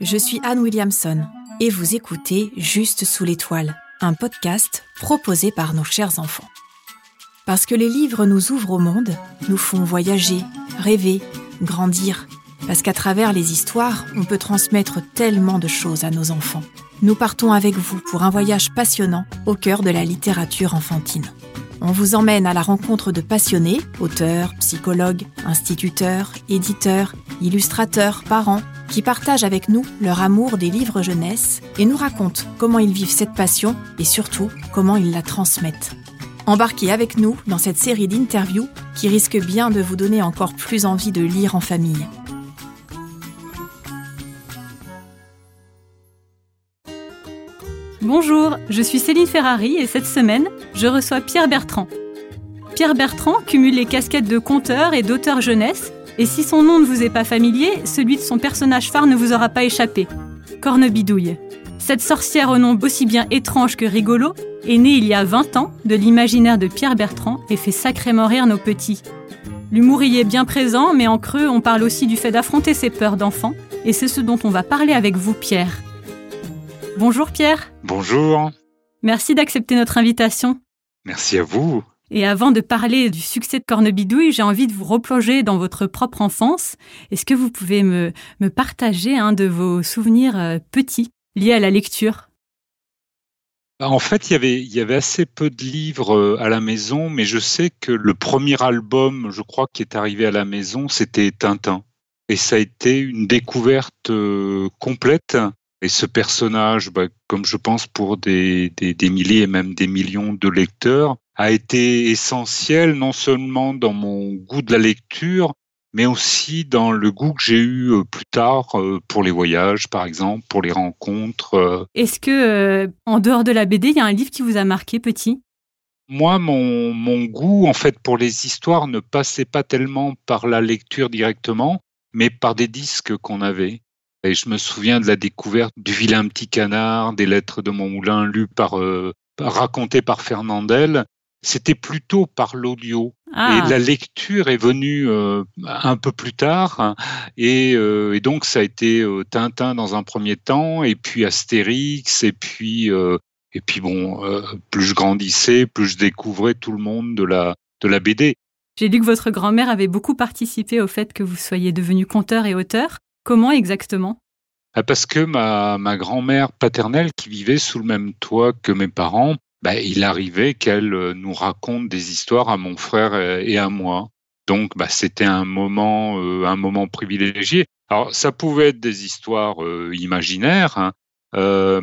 je suis Anne Williamson et vous écoutez Juste sous l'étoile, un podcast proposé par nos chers enfants. Parce que les livres nous ouvrent au monde, nous font voyager, rêver, grandir. Parce qu'à travers les histoires, on peut transmettre tellement de choses à nos enfants. Nous partons avec vous pour un voyage passionnant au cœur de la littérature enfantine. On vous emmène à la rencontre de passionnés, auteurs, psychologues, instituteurs, éditeurs, illustrateurs, parents, qui partagent avec nous leur amour des livres jeunesse et nous racontent comment ils vivent cette passion et surtout comment ils la transmettent. Embarquez avec nous dans cette série d'interviews qui risque bien de vous donner encore plus envie de lire en famille. Bonjour, je suis Céline Ferrari et cette semaine, je reçois Pierre Bertrand. Pierre Bertrand cumule les casquettes de conteur et d'auteur jeunesse, et si son nom ne vous est pas familier, celui de son personnage phare ne vous aura pas échappé. Cornebidouille. Cette sorcière au nom aussi bien étrange que rigolo est née il y a 20 ans de l'imaginaire de Pierre Bertrand et fait sacrément rire nos petits. L'humour y est bien présent, mais en creux, on parle aussi du fait d'affronter ses peurs d'enfant, et c'est ce dont on va parler avec vous, Pierre. Bonjour Pierre. Bonjour. Merci d'accepter notre invitation. Merci à vous. Et avant de parler du succès de Cornebidouille, j'ai envie de vous replonger dans votre propre enfance. Est-ce que vous pouvez me, partager un de vos souvenirs euh, petits liés à la lecture? En fait, il y, avait, il y avait assez peu de livres euh, à la maison, mais je sais que le premier album, je crois, qui est arrivé à la maison, c'était Tintin. Et ça a été une découverte euh, complète. Et ce personnage, bah, comme je pense pour des, des, des, milliers et même des millions de lecteurs, a été essentiel non seulement dans mon goût de la lecture, mais aussi dans le goût que j'ai eu euh, plus tard euh, pour les voyages, par exemple, pour les rencontres. Euh. Est-ce que, en dehors de la BD, il y a un livre qui vous a marqué petit? Moi, mon, mon goût, en fait, pour les histoires ne passait pas tellement par la lecture directement, mais par des disques qu'on avait. Et je me souviens de la découverte du vilain petit canard, des lettres de mon moulin lues par, euh, racontées par Fernandel. C'était plutôt par l'audio. Ah. Et la lecture est venue euh, un peu plus tard. Et, euh, et, donc, ça a été Tintin dans un premier temps, et puis Astérix, et puis, et puis bon, plus je grandissais, plus je découvrais tout le monde de la, de la BD. J'ai lu que votre grand-mère avait beaucoup participé au fait que vous soyez devenu conteur et auteur. Comment exactement? Ah, Parce que ma, grand-mère paternelle, qui vivait sous le même toit que mes parents, bah, il arrivait qu'elle euh, nous raconte des histoires à mon frère et à moi. Donc, bah, c'était un moment, euh, un moment privilégié. Alors, ça pouvait être des histoires euh, imaginaires, hein,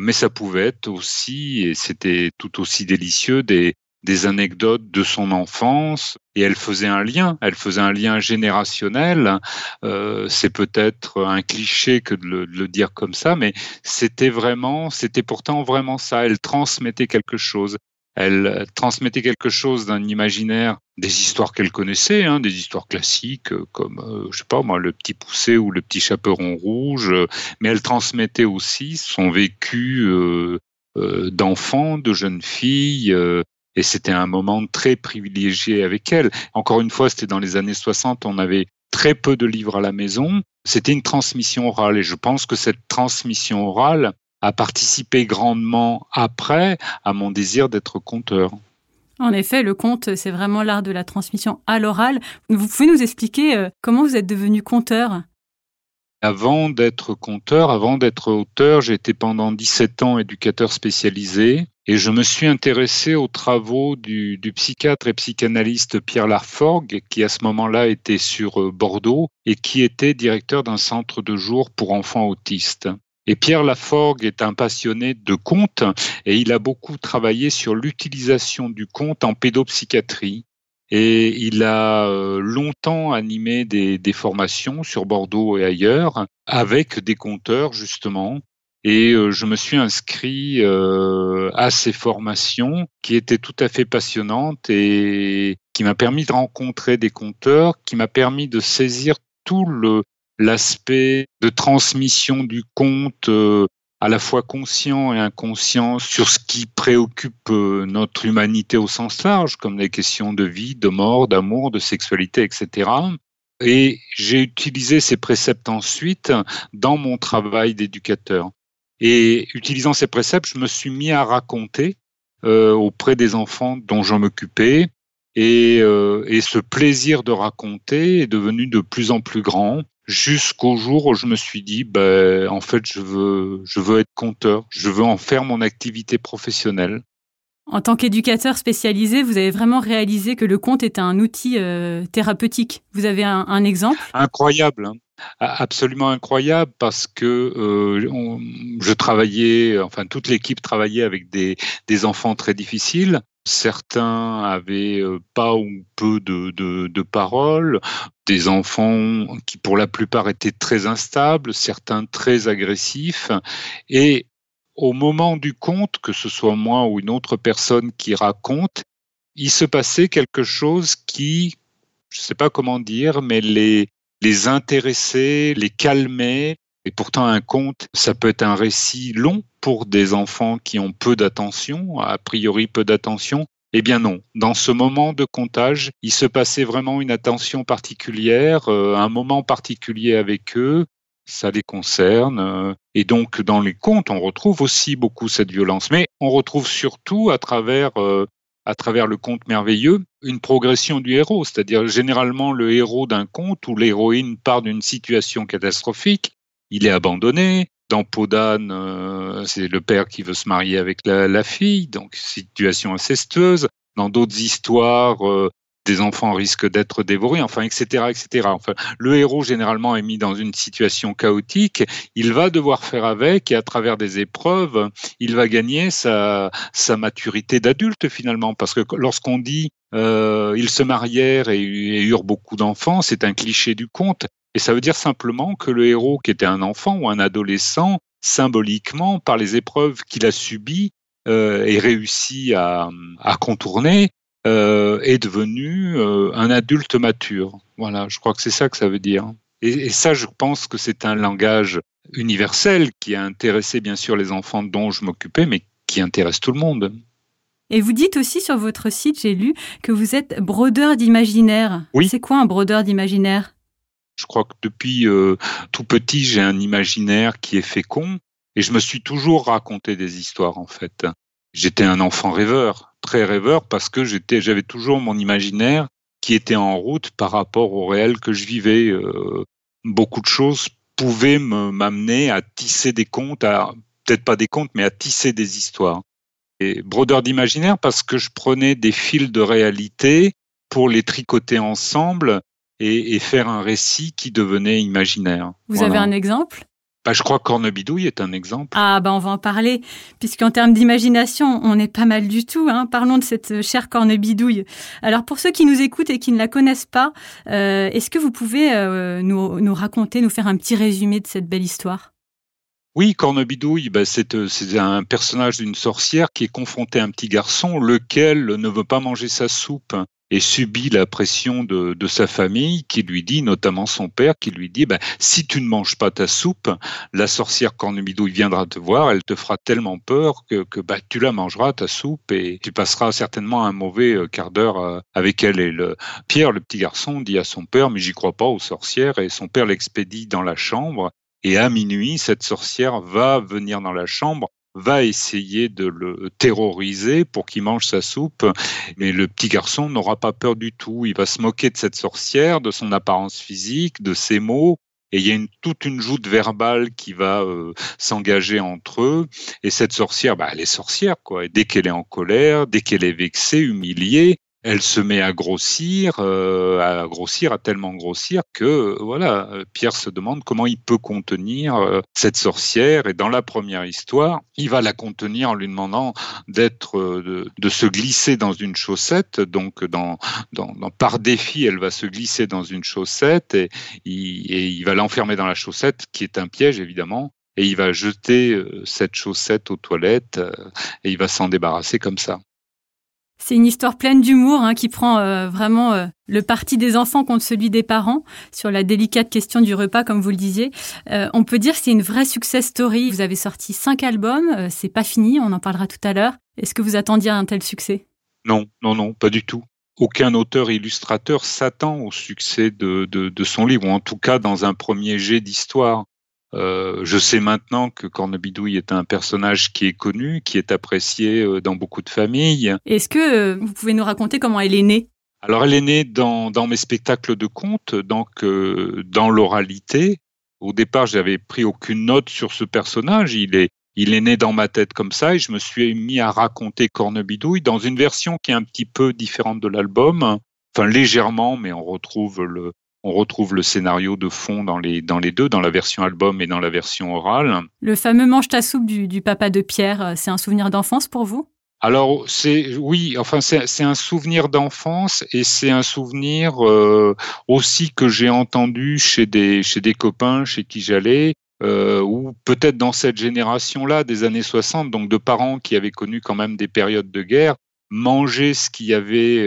mais ça pouvait être aussi, et c'était tout aussi délicieux, des, des anecdotes de son enfance et elle faisait un lien, elle faisait un lien générationnel. Euh, c'est peut-être un cliché que de le, de le, dire comme ça, mais c'était vraiment, c'était pourtant vraiment ça. Elle transmettait quelque chose. Elle transmettait quelque chose d'un imaginaire, des histoires qu'elle connaissait, hein, des histoires classiques comme, euh, je sais pas moi, le petit poussé ou le petit chaperon rouge, mais elle transmettait aussi son vécu euh, euh, d'enfant, de jeune fille, euh, et c'était un moment très privilégié avec elle. Encore une fois, c'était dans les années 60, on avait très peu de livres à la maison. C'était une transmission orale et je pense que cette transmission orale a participé grandement après à mon désir d'être conteur. En effet, le conte, c'est vraiment l'art de la transmission à l'oral. Vous pouvez nous expliquer euh, comment vous êtes devenu conteur? Avant d'être conteur, avant d'être auteur, j'ai été pendant 17 ans éducateur spécialisé et je me suis intéressé aux travaux du, psychiatre et psychanalyste Pierre Larforgue, qui à ce moment-là était sur Bordeaux et qui était directeur d'un centre de jour pour enfants autistes. Et Pierre Laforgue est un passionné de contes et il a beaucoup travaillé sur l'utilisation du conte en pédopsychiatrie. Et il a longtemps animé des, des, formations sur Bordeaux et ailleurs avec des conteurs justement. Et je me suis inscrit à ces formations qui étaient tout à fait passionnantes et qui m'a permis de rencontrer des conteurs, qui m'a permis de saisir tout l'aspect de transmission du conte à la fois conscient et inconscient sur ce qui préoccupe notre humanité au sens large, comme les questions de vie, de mort, d'amour, de sexualité, etc. Et j'ai utilisé ces préceptes ensuite dans mon travail d'éducateur. Et utilisant ces préceptes, je me suis mis à raconter euh, auprès des enfants dont je m'occupais. Et, euh, et ce plaisir de raconter est devenu de plus en plus grand jusqu'au jour où je me suis dit, ben, en fait, je veux, je veux être conteur, je veux en faire mon activité professionnelle. En tant qu'éducateur spécialisé, vous avez vraiment réalisé que le conte était un outil euh, thérapeutique. Vous avez un, un exemple? Incroyable, hein. absolument incroyable, parce que euh, on, je travaillais, enfin toute l'équipe travaillait avec des, des enfants très difficiles. Certains avaient euh, pas ou peu de, de, paroles, des enfants qui pour la plupart étaient très instables, certains très agressifs, et au moment du conte, que ce soit moi ou une autre personne qui raconte, il se passait quelque chose qui, je ne sais pas comment dire, mais les, les intéressait, les calmait. Et pourtant, un conte, ça peut être un récit long pour des enfants qui ont peu d'attention, a priori peu d'attention. Eh bien non, dans ce moment de comptage, il se passait vraiment une attention particulière, euh, un moment particulier avec eux, ça les concerne. Euh, et donc, dans les contes, on retrouve aussi beaucoup cette violence. Mais on retrouve surtout à travers, euh, à travers le conte merveilleux une progression du héros. C'est-à-dire, généralement, le héros d'un conte où l'héroïne part d'une situation catastrophique, il est abandonné. Dans Podane, euh, c'est le père qui veut se marier avec la, fille, donc situation incestueuse. Dans d'autres histoires, des enfants risquent d'être dévorés, enfin, etc., etc. Enfin, le héros généralement est mis dans une situation chaotique. Il va devoir faire avec, et à travers des épreuves, il va gagner sa, maturité d'adulte finalement, parce que lorsqu'on dit euh, ils se marièrent et eurent beaucoup d'enfants, c'est un cliché du conte, et ça veut dire simplement que le héros, qui était un enfant ou un adolescent, symboliquement, par les épreuves qu'il a subies, euh, et réussi à, à contourner, euh, est devenu euh, un adulte mature. Voilà, je crois que c'est ça que ça veut dire. Et, et ça, je pense que c'est un langage universel qui a intéressé bien sûr les enfants dont je m'occupais, mais qui intéresse tout le monde. Et vous dites aussi sur votre site, j'ai lu, que vous êtes brodeur d'imaginaire. Oui. C'est quoi un brodeur d'imaginaire? Je crois que depuis euh, tout petit, j'ai un imaginaire qui est fécond et je me suis toujours raconté des histoires en fait. J'étais un enfant rêveur très rêveur parce que j'étais, j'avais toujours mon imaginaire qui était en route par rapport au réel que je vivais. Euh, beaucoup de choses pouvaient m'amener à tisser des contes, à peut-être pas des contes, mais à tisser des histoires. Et brodeur d'imaginaire parce que je prenais des fils de réalité pour les tricoter ensemble et, et faire un récit qui devenait imaginaire. Vous Voilà. avez un exemple? Bah, je crois que Cornebidouille est un exemple. Ah, bah on va en parler, puisqu'en termes d'imagination, on n'est pas mal du tout. Hein. Parlons de cette chère cornebidouille. Alors, pour ceux qui nous écoutent et qui ne la connaissent pas, euh, est-ce que vous pouvez euh, nous, nous raconter, nous faire un petit résumé de cette belle histoire? Oui, Cornebidouille, bah, c'est euh, c'est un personnage d'une sorcière qui est confronté à un petit garçon, lequel ne veut pas manger sa soupe et subit la pression de, de sa famille qui lui dit, notamment son père, qui lui dit, bah, si tu ne manges pas ta soupe, la sorcière Cornebidouille viendra te voir, elle te fera tellement peur que, que bah, tu la mangeras, ta soupe, et tu passeras certainement un mauvais euh, quart d'heure euh, avec elle. Et le, Pierre, le petit garçon, dit à son père, mais j'y crois pas aux sorcières, et son père l'expédie dans la chambre. Et à minuit, cette sorcière va venir dans la chambre, va essayer de le terroriser pour qu'il mange sa soupe. Mais le petit garçon n'aura pas peur du tout. Il va se moquer de cette sorcière, de son apparence physique, de ses mots. Et il y a une, toute une joute verbale qui va euh, s'engager entre eux. Et cette sorcière, bah, elle est sorcière, quoi. Et dès qu'elle est en colère, dès qu'elle est vexée, humiliée, elle se met à grossir, euh, à grossir, à tellement grossir que euh, voilà, euh, Pierre se demande comment il peut contenir euh, cette sorcière. Et dans la première histoire, il va la contenir en lui demandant d'être, de, de se glisser dans une chaussette. Donc, dans, dans, dans- par défi, elle va se glisser dans une chaussette et il, et il va l'enfermer dans la chaussette, qui est un piège évidemment. Et il va jeter cette chaussette aux toilettes et il va s'en débarrasser comme ça. C'est une histoire pleine d'humour hein, qui prend euh, vraiment euh, le parti des enfants contre celui des parents sur la délicate question du repas, comme vous le disiez. Euh, on peut dire que c'est une vraie success story. Vous avez sorti cinq albums, c'est pas fini, on en parlera tout à l'heure. Est-ce que vous attendiez un tel succès? Non, non, non, pas du tout. aucun auteur illustrateur s'attend au succès de, de, son livre, ou en tout cas dans un premier jet d'histoire. Euh, je sais maintenant que Cornebidouille est un personnage qui est connu, qui est apprécié euh, dans beaucoup de familles. Est-ce que euh, vous pouvez nous raconter comment elle est née? Alors elle est née dans, dans mes spectacles de contes, donc dans l'oralité. Au départ, j'avais pris aucune note sur ce personnage. Il est, il est né dans ma tête comme ça et je me suis mis à raconter Cornebidouille dans une version qui est un petit peu différente de l'album. Enfin, légèrement, mais on retrouve le, on retrouve le scénario de fond dans les, dans les deux, dans la version album et dans la version orale. Le fameux manche ta soupe du, papa de Pierre, euh, c'est un souvenir d'enfance pour vous? Alors c'est oui, enfin c'est un souvenir d'enfance et c'est un souvenir euh, aussi que j'ai entendu chez des chez des copains chez qui j'allais euh, ou peut-être dans cette génération-là des années 60, donc de parents qui avaient connu quand même des périodes de guerre, manger ce qu'il y avait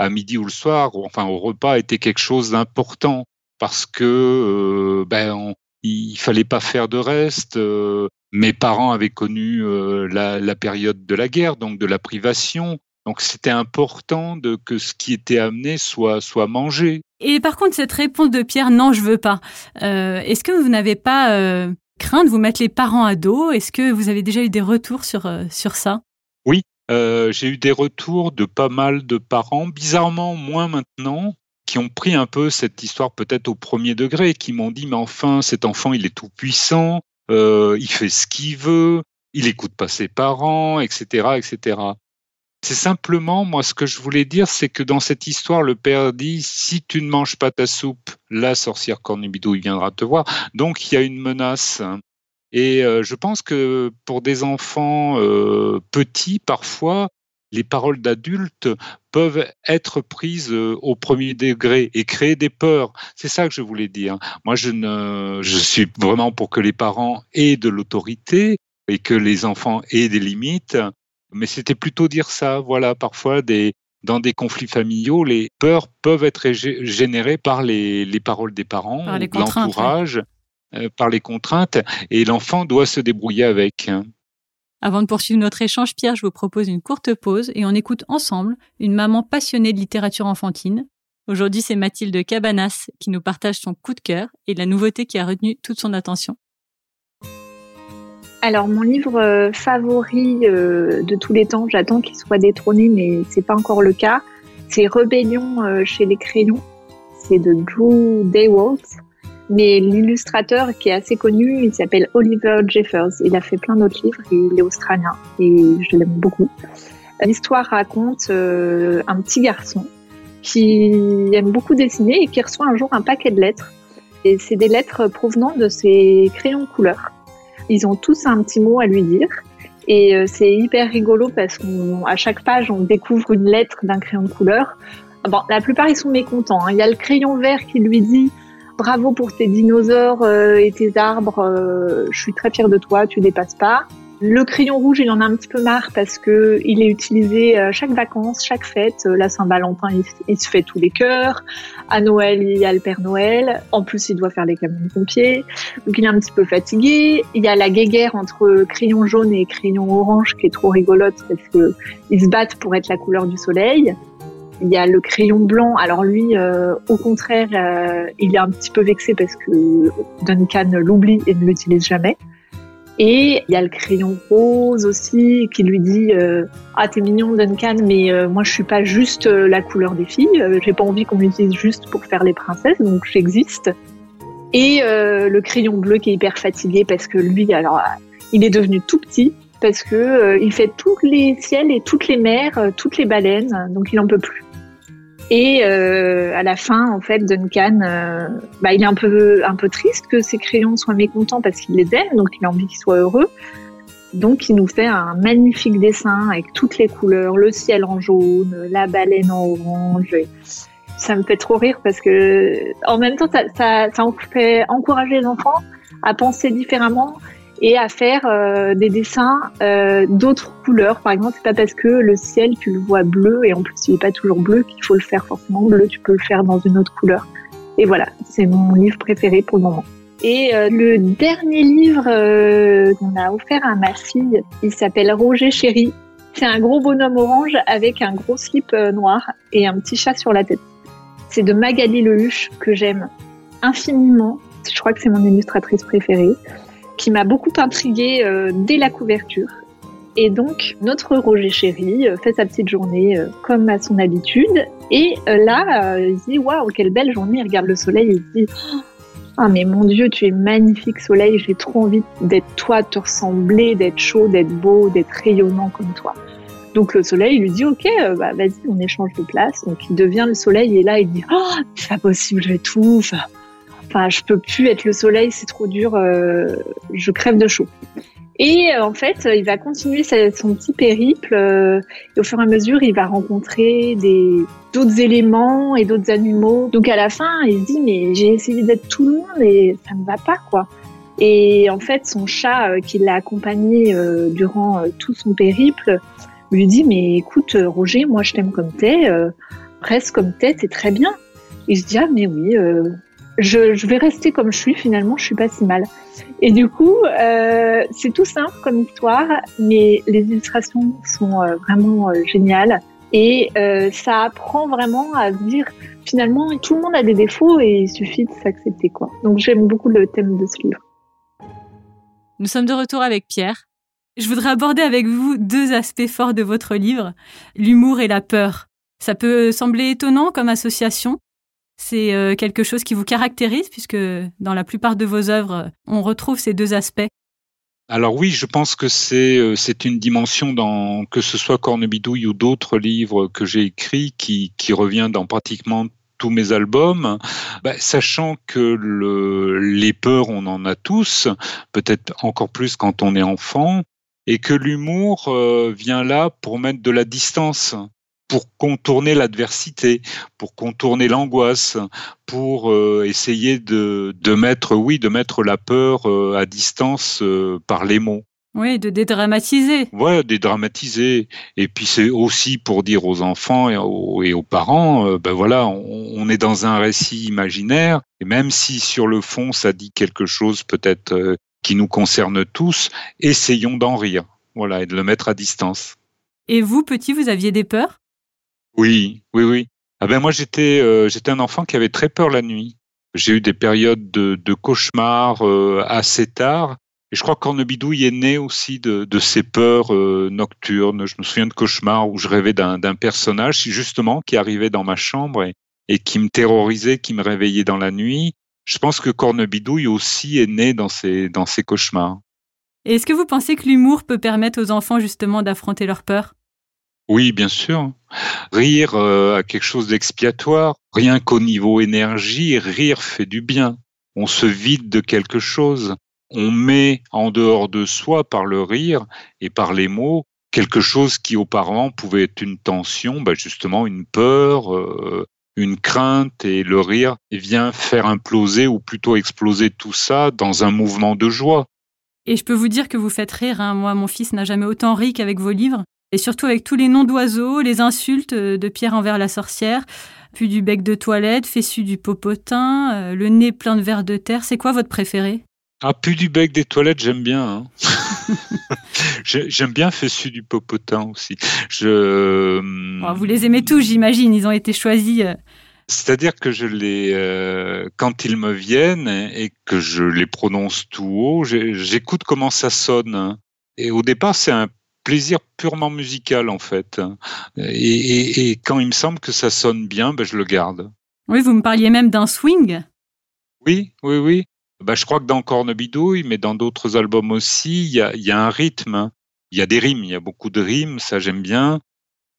à midi ou le soir, enfin au repas, était quelque chose d'important parce que euh, ben il fallait pas faire de reste. Euh, mes parents avaient connu euh, la, période de la guerre, donc de la privation. Donc c'était important de, que ce qui était amené soit, soit mangé. Et par contre, cette réponse de Pierre, non, je veux pas. Est-ce que vous n'avez pas craint de vous mettre les parents à dos? Est-ce que vous avez déjà eu des retours sur, sur ça? Oui, euh, j'ai eu des retours de pas mal de parents, bizarrement moins maintenant, qui ont pris un peu cette histoire peut-être au premier degré, qui m'ont dit mais enfin cet enfant il est tout puissant, euh, il fait ce qu'il veut, il écoute pas ses parents, etc., etc. C'est simplement, moi, ce que je voulais dire, c'est que dans cette histoire, le père dit si tu ne manges pas ta soupe, la sorcière Cornubidou viendra te voir. Donc il y a une menace. Et euh, je pense que pour des enfants euh, petits, parfois, les paroles d'adultes peuvent être prises euh, au premier degré et créer des peurs. C'est ça que je voulais dire. Moi, je, ne, je suis vraiment pour que les parents aient de l'autorité et que les enfants aient des limites. Mais c'était plutôt dire ça. Voilà, parfois, des, dans des conflits familiaux, les peurs peuvent être générées par les, les paroles des parents, l'entourage. Euh, par les contraintes et l'enfant doit se débrouiller avec. Avant de poursuivre notre échange, Pierre, je vous propose une courte pause et on écoute ensemble une maman passionnée de littérature enfantine. Aujourd'hui, c'est Mathilde Cabanas qui nous partage son coup de cœur et la nouveauté qui a retenu toute son attention. Alors, mon livre euh, favori euh, de tous les temps, j'attends qu'il soit détrôné, mais c'est pas encore le cas. C'est Rébellion chez les crayons. C'est de Drew Daywalt. Mais l'illustrateur qui est assez connu, il s'appelle Oliver Jeffers. Il a fait plein d'autres livres et il est australien et je l'aime beaucoup. L'histoire raconte euh, un petit garçon qui aime beaucoup dessiner et qui reçoit un jour un paquet de lettres. Et c'est des lettres provenant de ses crayons couleur. Ils ont tous un petit mot à lui dire. Et euh, c'est hyper rigolo parce qu'à chaque page, on découvre une lettre d'un crayon de couleur. Bon, la plupart, ils sont mécontents. Hein. Il y a le crayon vert qui lui dit bravo pour tes dinosaures euh, et tes arbres, euh, je suis très fière de toi, tu dépasses pas. Le crayon rouge, il en a un petit peu marre parce que il est utilisé euh, chaque vacances, chaque fête. La Saint-Valentin, il, se fait tous les cœurs. À Noël, il y a le Père Noël. En plus, il doit faire les camions de pompiers. Donc, il est un petit peu fatigué. Il y a la guéguerre entre crayon jaune et crayon orange qui est trop rigolote parce que ils se battent pour être la couleur du soleil. Il y a le crayon blanc. Alors lui, euh, au contraire, euh, il est un petit peu vexé parce que Duncan l'oublie et ne l'utilise jamais. Et il y a le crayon rose aussi qui lui dit euh, ah t'es mignon Duncan mais moi je suis pas juste la couleur des filles j'ai pas envie qu'on m'utilise juste pour faire les princesses donc j'existe et le crayon bleu qui est hyper fatigué parce que lui alors il est devenu tout petit parce que il fait tous les ciels et toutes les mers toutes les baleines donc il en peut plus et euh, à la fin, en fait, Duncan, euh, bah, il est un peu, un peu triste que ses crayons soient mécontents parce qu'il les aime, donc il a envie qu'ils soient heureux. Donc il nous fait un magnifique dessin avec toutes les couleurs, le ciel en jaune, la baleine en orange. Ça me fait trop rire parce que en même temps, ça, ça, ça fait encourager les enfants à penser différemment et à faire euh, des dessins euh, d'autres couleurs. Par exemple, c'est pas parce que le ciel tu le vois bleu et en plus il est pas toujours bleu qu'il faut le faire forcément bleu. Tu peux le faire dans une autre couleur. Et voilà, c'est mon livre préféré pour le moment. Et euh, le dernier livre qu'on a offert à ma fille, il s'appelle Roger Chéri. C'est un gros bonhomme orange avec un gros slip euh, noir et un petit chat sur la tête. C'est de Magali Lehuche que j'aime infiniment. Je crois que c'est mon illustratrice préférée, qui m'a beaucoup intriguée euh, dès la couverture. Et donc, notre Roger Chéri euh, fait sa petite journée euh, comme à son habitude. Et là, il dit Waouh, quelle belle journée Il regarde le soleil et il dit Ah, mais mon Dieu, tu es magnifique, soleil. J'ai trop envie d'être toi, de te ressembler, d'être chaud, d'être beau, d'être rayonnant comme toi. Donc le soleil lui dit ok bah vas-y on échange de place donc il devient le soleil et là il dit oh c'est pas possible je tout enfin je peux plus être le soleil c'est trop dur je crève de chaud et euh, en fait, il va continuer son petit périple. Euh, et au fur et à mesure, il va rencontrer des d'autres éléments et d'autres animaux. Donc à la fin, il se dit mais j'ai essayé d'être tout le monde et ça ne va pas quoi. Et en fait, son chat euh, qui l'a accompagné durant tout son périple lui dit mais écoute Roger, moi je t'aime comme t'es, presque comme t'es, c'est très bien. Il se dit ah mais oui, je, vais rester comme je suis finalement, je suis pas si mal. Et du coup, euh, c'est tout simple comme histoire, mais les illustrations sont euh, vraiment euh, géniales et ça apprend vraiment à dire finalement tout le monde a des défauts et il suffit de s'accepter quoi. Donc j'aime beaucoup le thème de ce livre. Nous sommes de retour avec Pierre. Je voudrais aborder avec vous deux aspects forts de votre livre, l'humour et la peur. Ça peut sembler étonnant comme association, c'est euh, quelque chose qui vous caractérise puisque dans la plupart de vos œuvres, on retrouve ces deux aspects. Alors oui, je pense que c'est euh, c'est une dimension dans que ce soit Cornebidouille ou d'autres livres que j'ai écrits qui revient dans pratiquement tous mes albums, bah, sachant que le, les peurs, on en a tous, peut-être encore plus quand on est enfant, et que l'humour euh, vient là pour mettre de la distance pour contourner l'adversité, pour contourner l'angoisse, pour euh, essayer de, de, mettre, oui, de mettre la peur euh, à distance euh, par les mots. Oui, de dédramatiser. Ouais, dédramatiser. Et puis c'est aussi pour dire aux enfants et aux, et aux parents, ben voilà, on, on, est dans un récit imaginaire, et même si sur le fond ça dit quelque chose peut-être qui nous concerne tous, essayons d'en rire, voilà, et de le mettre à distance. Et vous, petit, vous aviez des peurs? Oui, oui, oui. Ah ben moi j'étais euh, j'étais un enfant qui avait très peur la nuit. J'ai eu des périodes de, de cauchemars euh, assez tard. Et je crois qu'Ornebidouille est né aussi de, de ces peurs euh, nocturnes. Je me souviens de cauchemars où je rêvais d'un personnage justement qui arrivait dans ma chambre et, et qui me terrorisait, qui me réveillait dans la nuit. Je pense que Cornebidouille aussi est né dans ces, dans ces cauchemars. Est-ce que vous pensez que l'humour peut permettre aux enfants justement d'affronter leurs peurs? Oui, bien sûr. Rire euh, a quelque chose d'expiatoire. Rien qu'au niveau énergie, rire fait du bien. On se vide de quelque chose. On met en dehors de soi par le rire et par les mots quelque chose qui auparavant pouvait être une tension, bah justement une peur, euh, une crainte et le rire vient faire imploser ou plutôt exploser tout ça dans un mouvement de joie. Et je peux vous dire que vous faites rire. Hein. Moi, mon fils n'a jamais autant ri qu'avec vos livres et surtout avec tous les noms d'oiseaux, les insultes euh, de Pierre envers la sorcière, puis du bec de toilette, fessu du popotin, euh, le nez plein de vers de terre. C'est quoi votre préféré? Ah, plus du bec des toilettes, j'aime bien. Hein. j'aime bien fessu du popotin aussi. Je... Hum, oh, vous les aimez tous, j'imagine. Ils ont été choisis. Euh. C'est-à-dire que je les, euh, quand ils me viennent et que je les prononce tout haut, j'écoute comment ça sonne. Et au départ, c'est un plaisir purement musical en fait. Et, quand il me semble que ça sonne bien, ben, je le garde. Oui, vous me parliez même d'un swing. Oui, oui, oui. Ben, je crois que dans Cornebidouille, mais dans d'autres albums aussi, il y a, y a, un rythme. Il y a des rimes, il y a beaucoup de rimes, ça j'aime bien.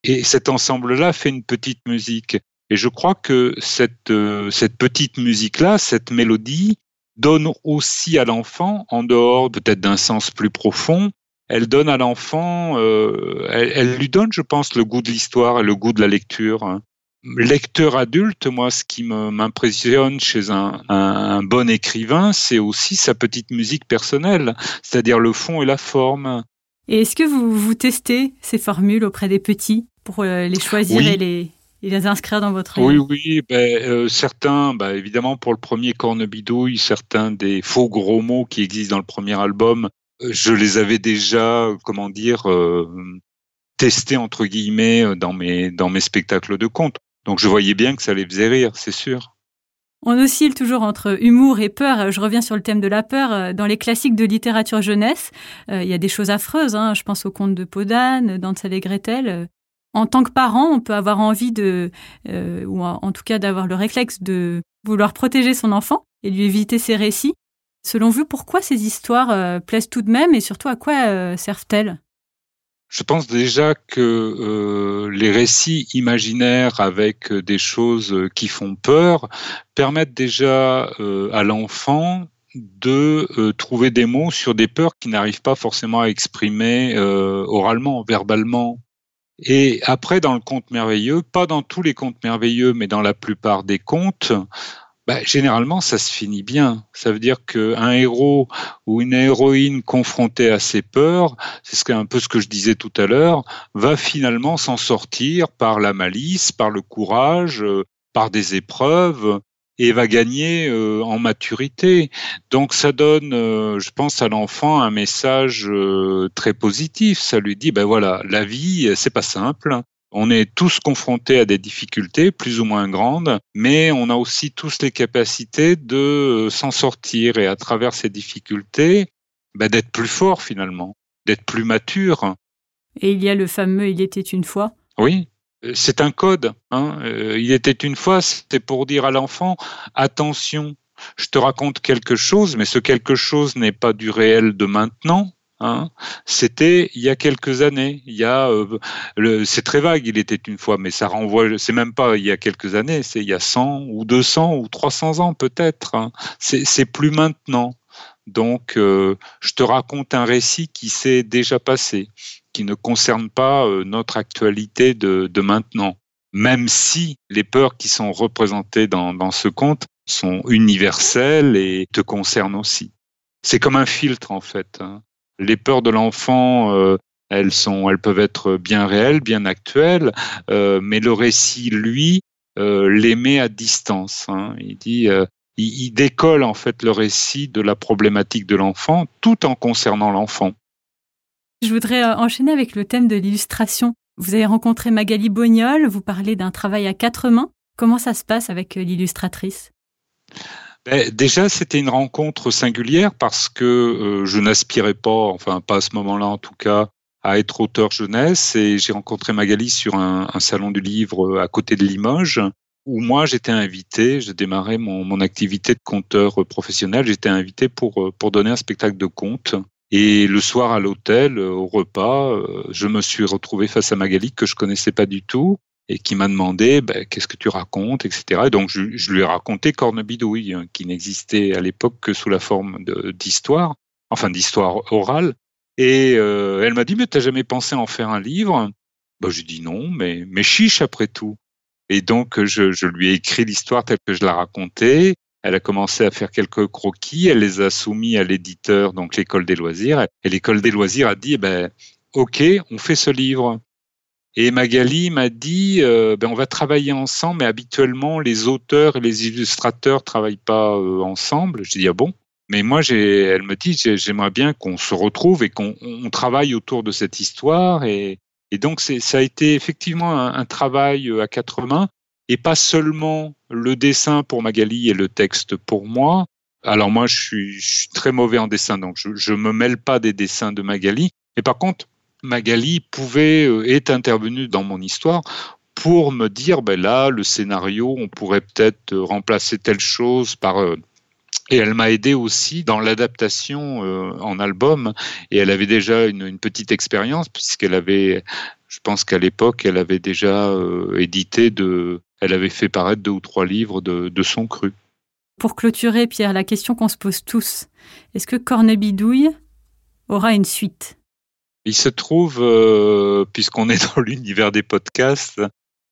Et cet ensemble-là fait une petite musique. Et je crois que cette, euh, cette petite musique-là, cette mélodie, donne aussi à l'enfant, en dehors peut-être d'un sens plus profond, elle donne à l'enfant, euh, elle, lui donne, je pense, le goût de l'histoire et le goût de la lecture. Lecteur adulte, moi, ce qui m'impressionne chez un, bon écrivain, c'est aussi sa petite musique personnelle, c'est-à-dire le fond et la forme. Et est-ce que vous, vous testez ces formules auprès des petits pour euh, les choisir et les, les inscrire dans votre Oui, oui, ben, euh, certains, ben, évidemment pour le premier Cornebidouille, certains des faux gros mots qui existent dans le premier album, je les avais déjà, comment dire, euh, tester entre guillemets dans mes dans mes spectacles de contes. Donc je voyais bien que ça les faisait rire, c'est sûr. On oscille toujours entre humour et peur. Je reviens sur le thème de la peur. Dans les classiques de littérature jeunesse, il y a des choses affreuses. Hein. Je pense au conte de Podane, d'Ansel et Gretel. En tant que parent, on peut avoir envie de, ou en tout cas d'avoir le réflexe de vouloir protéger son enfant et lui éviter ces récits. Selon vous, pourquoi ces histoires plaisent tout de même et surtout à quoi servent-elles? Je pense déjà que euh, les récits imaginaires avec des choses qui font peur permettent déjà euh, à l'enfant de euh, trouver des mots sur des peurs qui n'arrivent pas forcément à exprimer oralement, verbalement. Et après, dans le conte merveilleux, pas dans tous les contes merveilleux, mais dans la plupart des contes, bah, généralement, ça se finit bien. Ça veut dire qu'un héros ou une héroïne confrontée à ses peurs, c'est un peu ce que je disais tout à l'heure, va finalement s'en sortir par la malice, par le courage, euh, par des épreuves et va gagner euh, en maturité. Donc ça donne, euh, je pense, à l'enfant un message très positif. Ça lui dit, ben voilà, la vie, c'est pas simple. On est tous confrontés à des difficultés plus ou moins grandes, mais on a aussi tous les capacités de euh, s'en sortir et à travers ces difficultés, bah, d'être plus fort finalement, d'être plus mature. Et il y a le fameux Il était une fois. Oui, c'est un code. Hein. Euh, il était une fois, c'était pour dire à l'enfant attention, je te raconte quelque chose, mais ce quelque chose n'est pas du réel de maintenant, Hein. C'était il y a quelques années. Euh, c'est très vague. Il était une fois, mais ça renvoie. C'est même pas il y a quelques années. C'est il y a 100 ou 200 ou 300 ans peut-être. Hein. C'est plus maintenant. Donc, euh, je te raconte un récit qui s'est déjà passé, qui ne concerne pas euh, notre actualité de, maintenant. Même si les peurs qui sont représentées dans, dans ce conte sont universelles et te concernent aussi. C'est comme un filtre en fait. Hein les peurs de l'enfant, euh, elles sont, elles peuvent être bien réelles, bien actuelles, euh, mais le récit, lui, euh, les met à distance. Hein. Il dit, il, décolle en fait le récit de la problématique de l'enfant, tout en concernant l'enfant. Je voudrais enchaîner avec le thème de l'illustration. Vous avez rencontré Magali Bognol, vous parlez d'un travail à quatre mains. Comment ça se passe avec l'illustratrice? Déjà, c'était une rencontre singulière parce que euh, je n'aspirais pas, enfin pas à ce moment-là en tout cas, à être auteur jeunesse. Et j'ai rencontré Magali sur un, salon du livre à côté de Limoges où moi j'étais invité, je démarrais mon, mon activité de conteur professionnel, j'étais invité pour, euh, pour donner un spectacle de conte. Et le soir à l'hôtel, au repas, euh, je me suis retrouvé face à Magali que je connaissais pas du tout et qui m'a demandé ben, qu'est-ce que tu racontes, etc. Et donc je, lui ai raconté Cornebidouille, hein, qui n'existait à l'époque que sous la forme d'histoire, enfin d'histoire orale. Et euh, elle m'a dit mais t'as jamais pensé en faire un livre? Ben, Je dis non, mais mais chiche après tout. Et donc je, je lui ai écrit l'histoire telle que je la racontais. Elle a commencé à faire quelques croquis, elle les a soumis à l'éditeur, donc l'école des loisirs. Et l'école des loisirs a dit, eh ben, OK, on fait ce livre. Et Magali m'a dit, euh, ben on va travailler ensemble, mais habituellement les auteurs et les illustrateurs travaillent pas euh, ensemble. Je dis ah bon? Mais moi, elle me dit, j'aimerais bien qu'on se retrouve et qu'on travaille autour de cette histoire. Et, donc, ça a été effectivement un, travail euh, à quatre mains et pas seulement le dessin pour Magali et le texte pour moi. Alors moi, je suis, très mauvais en dessin, donc je, je me mêle pas des dessins de Magali. Mais par contre, Magali pouvait euh, est intervenue dans mon histoire pour me dire ben là le scénario on pourrait peut-être euh, remplacer telle chose par euh, et elle m'a aidé aussi dans l'adaptation en album et elle avait déjà une, petite expérience puisqu'elle avait je pense qu'à l'époque elle avait déjà édité de elle avait fait paraître deux ou trois livres de, de son cru. Pour clôturer Pierre la question qu'on se pose tous est-ce que Cornebidouille aura une suite? Il se trouve, euh, puisqu'on est dans l'univers des podcasts,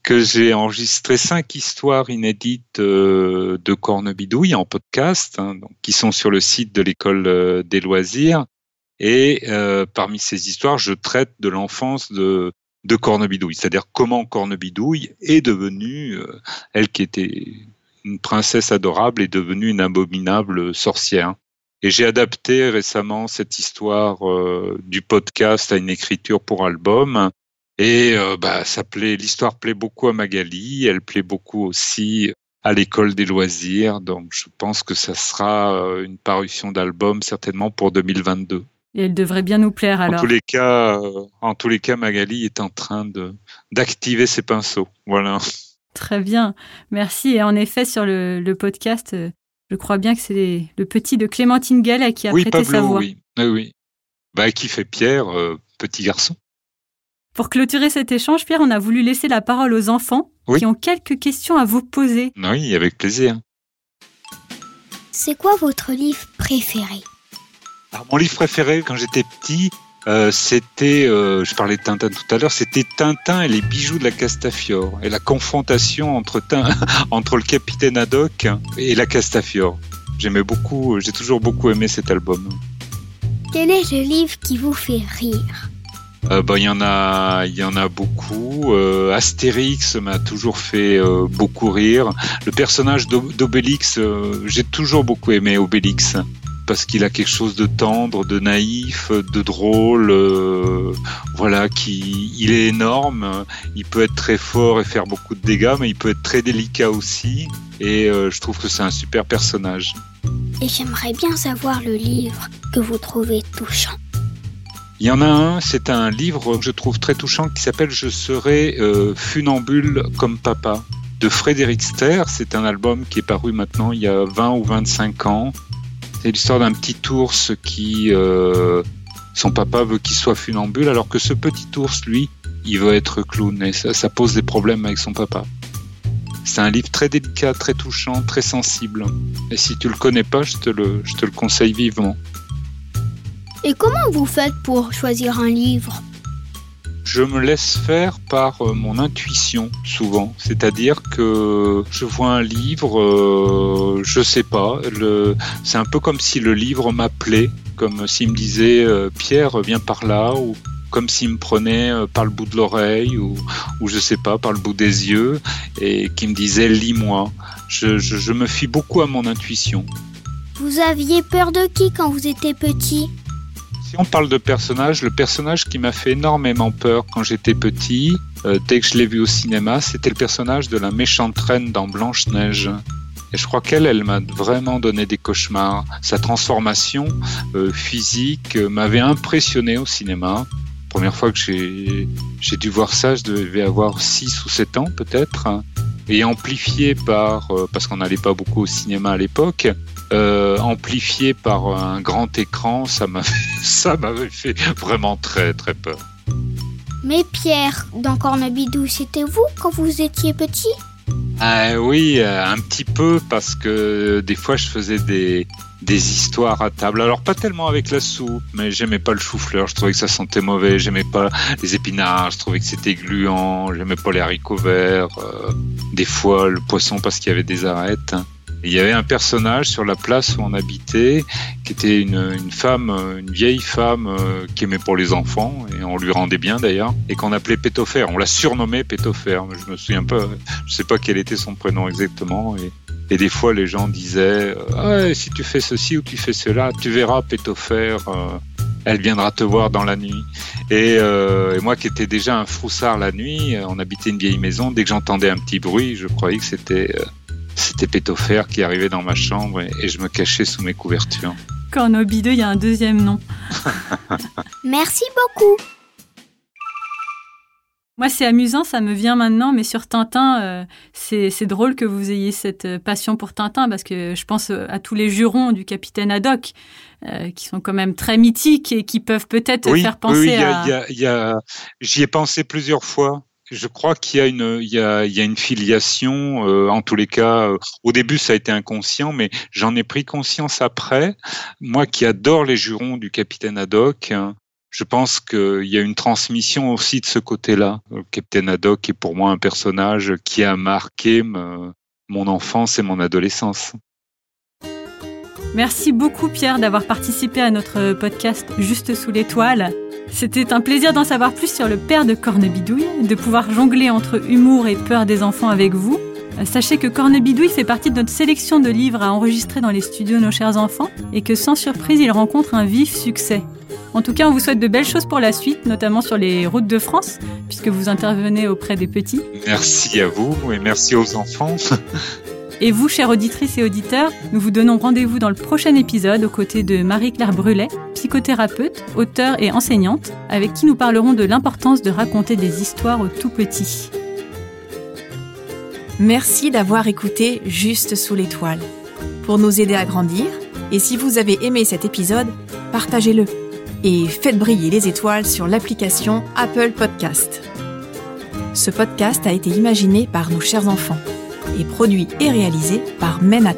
que j'ai enregistré cinq histoires inédites euh, de Cornebidouille en podcast, hein, donc, qui sont sur le site de l'école euh, des loisirs. Et parmi ces histoires, je traite de l'enfance de, de Cornebidouille, c'est-à-dire comment Cornebidouille est devenue, elle qui était une princesse adorable, est devenue une abominable sorcière. Et j'ai adapté récemment cette histoire euh, du podcast à une écriture pour album. Et euh, bah, ça plaît, l'histoire plaît beaucoup à Magali, elle plaît beaucoup aussi à l'école des loisirs. Donc, je pense que ça sera euh, une parution d'album certainement pour 2022. Et elle devrait bien nous plaire alors. En tous les cas, en tous les cas, Magali est en train de d'activer ses pinceaux. Voilà. Très bien, merci. Et en effet, sur le, le podcast, je crois bien que c'est le petit de Clémentine Gallet qui a oui, prêté Pablo, sa voix. Oui, oui, oui. Bah, qui fait Pierre, petit garçon. Pour clôturer cet échange, Pierre, on a voulu laisser la parole aux enfants Oui. qui ont quelques questions à vous poser. Oui, avec plaisir. C'est quoi votre livre préféré? Alors, mon livre préféré quand j'étais petit, euh, c'était, euh, je parlais de Tintin tout à l'heure, c'était Tintin et les bijoux de la Castafiore et la confrontation entre, entre le capitaine Haddock et la Castafiore. J'aimais beaucoup, j'ai toujours beaucoup aimé cet album. Quel est le livre qui vous fait rire? Euh, bah, il y en a, il y en a beaucoup. Euh, Astérix m'a toujours fait euh, beaucoup rire. Le personnage d'O- d'Obélix, j'ai toujours beaucoup aimé Obélix parce qu'il a quelque chose de tendre, de naïf, de drôle. euh, voilà, qui, il est énorme. Il peut être très fort et faire beaucoup de dégâts, mais il peut être très délicat aussi. Et euh, je trouve que c'est un super personnage. Et j'aimerais bien savoir le livre que vous trouvez touchant. Il y en a un, c'est un livre que je trouve très touchant qui s'appelle Je serai euh, funambule comme papa de Frédéric Ster. C'est un album qui est paru maintenant il y a 20 ou 25 ans. C'est l'histoire d'un petit ours qui, euh, son papa veut qu'il soit funambule alors que ce petit ours, lui, il veut être clown et ça, pose des problèmes avec son papa. C'est un livre très délicat, très touchant, très sensible. Et si tu le connais pas, je te le conseille vivement. Et comment vous faites pour choisir un livre? Je me laisse faire par euh, mon intuition souvent, c'est-à-dire que je vois un livre, euh, je sais pas, c'est un peu comme si le livre m'appelait, comme s'il me disait euh, Pierre viens par là ou comme s'il me prenait euh, par le bout de l'oreille ou, ou je sais pas par le bout des yeux et qui me disait lis-moi. Je, je me fie beaucoup à mon intuition. Vous aviez peur de qui quand vous étiez petit? Si on parle de personnage, le personnage qui m'a fait énormément peur quand j'étais petit, euh, dès que je l'ai vu au cinéma, c'était le personnage de la méchante reine dans Blanche-Neige. Et je crois qu'elle, elle m'a vraiment donné des cauchemars. Sa transformation euh, physique euh, m'avait impressionné au cinéma. Première fois que j'ai dû voir ça, je devais avoir 6 ou 7 ans peut-être. Et amplifié par, parce qu'on n'allait pas beaucoup au cinéma à l'époque, euh, amplifié par un grand écran, ça m'a ça m'avait fait vraiment très très peur. Mais Pierre, dans Cornabidou, c'était vous quand vous étiez petit? Ah oui, euh, un petit peu parce que des fois je faisais des des histoires à table. Alors pas tellement avec la soupe, mais j'aimais pas le chou-fleur, je trouvais que ça sentait mauvais, j'aimais pas les épinards, je trouvais que c'était gluant, j'aimais pas les haricots verts, euh, des fois le poisson parce qu'il y avait des arêtes. Il y avait un personnage sur la place où on habitait qui était une, femme, une vieille femme euh, qui aimait pour les enfants et on lui rendait bien d'ailleurs et qu'on appelait Pétofer. On l'a surnommé Pétofer, mais je me souviens pas, je sais pas quel était son prénom exactement et, des fois les gens disaient euh, ah, si tu fais ceci ou tu fais cela, tu verras Pétofer. euh, elle viendra te voir dans la nuit. Et, euh, et moi qui étais déjà un froussard la nuit, on habitait une vieille maison. Dès que j'entendais un petit bruit, je croyais que c'était c'était Pétofer qui arrivait dans ma chambre et, et je me cachais sous mes couvertures. Cornobi 2, il y a un deuxième nom. Merci beaucoup. Moi, c'est amusant, ça me vient maintenant, mais sur Tintin, euh, c'est drôle que vous ayez cette euh, passion pour Tintin, parce que je pense euh, à tous les jurons du capitaine Haddock, euh, qui sont quand même très mythiques et qui peuvent peut-être oui, faire oui, penser oui, a- à... il y a- il y a- j'y ai pensé plusieurs fois. Je crois qu'il y a une, filiation. euh, en tous les cas, euh, au début, ça a été inconscient, mais j'en ai pris conscience après. Moi, qui adore les jurons du capitaine Haddock, hein, je pense qu'il y a une transmission aussi de ce côté-là. Le capitaine Haddock est pour moi un personnage qui a marqué mon enfance et mon adolescence. Merci beaucoup Pierre d'avoir participé à notre podcast Juste sous l'étoile. C'était un plaisir d'en savoir plus sur le père de Cornebidouille, de pouvoir jongler entre humour et peur des enfants avec vous. Sachez que Cornebidouille fait partie de notre sélection de livres à enregistrer dans les studios Nos Chers Enfants et que sans surprise, il rencontre un vif succès. En tout cas, on vous souhaite de belles choses pour la suite, notamment sur les routes de France, puisque vous intervenez auprès des petits. Merci à vous et merci aux enfants. Et vous, chères auditrices et auditeurs, nous vous donnons rendez-vous dans le prochain épisode aux côtés de Marie-Claire Brulet, psychothérapeute, auteure et enseignante, avec qui nous parlerons de l'importance de raconter des histoires aux tout petits. Merci d'avoir écouté Juste sous l'étoile. Pour nous aider à grandir, et si vous avez aimé cet épisode, partagez-le et faites briller les étoiles sur l'application Apple Podcast. Ce podcast a été imaginé par nos chers enfants et produit et réalisé par Men at.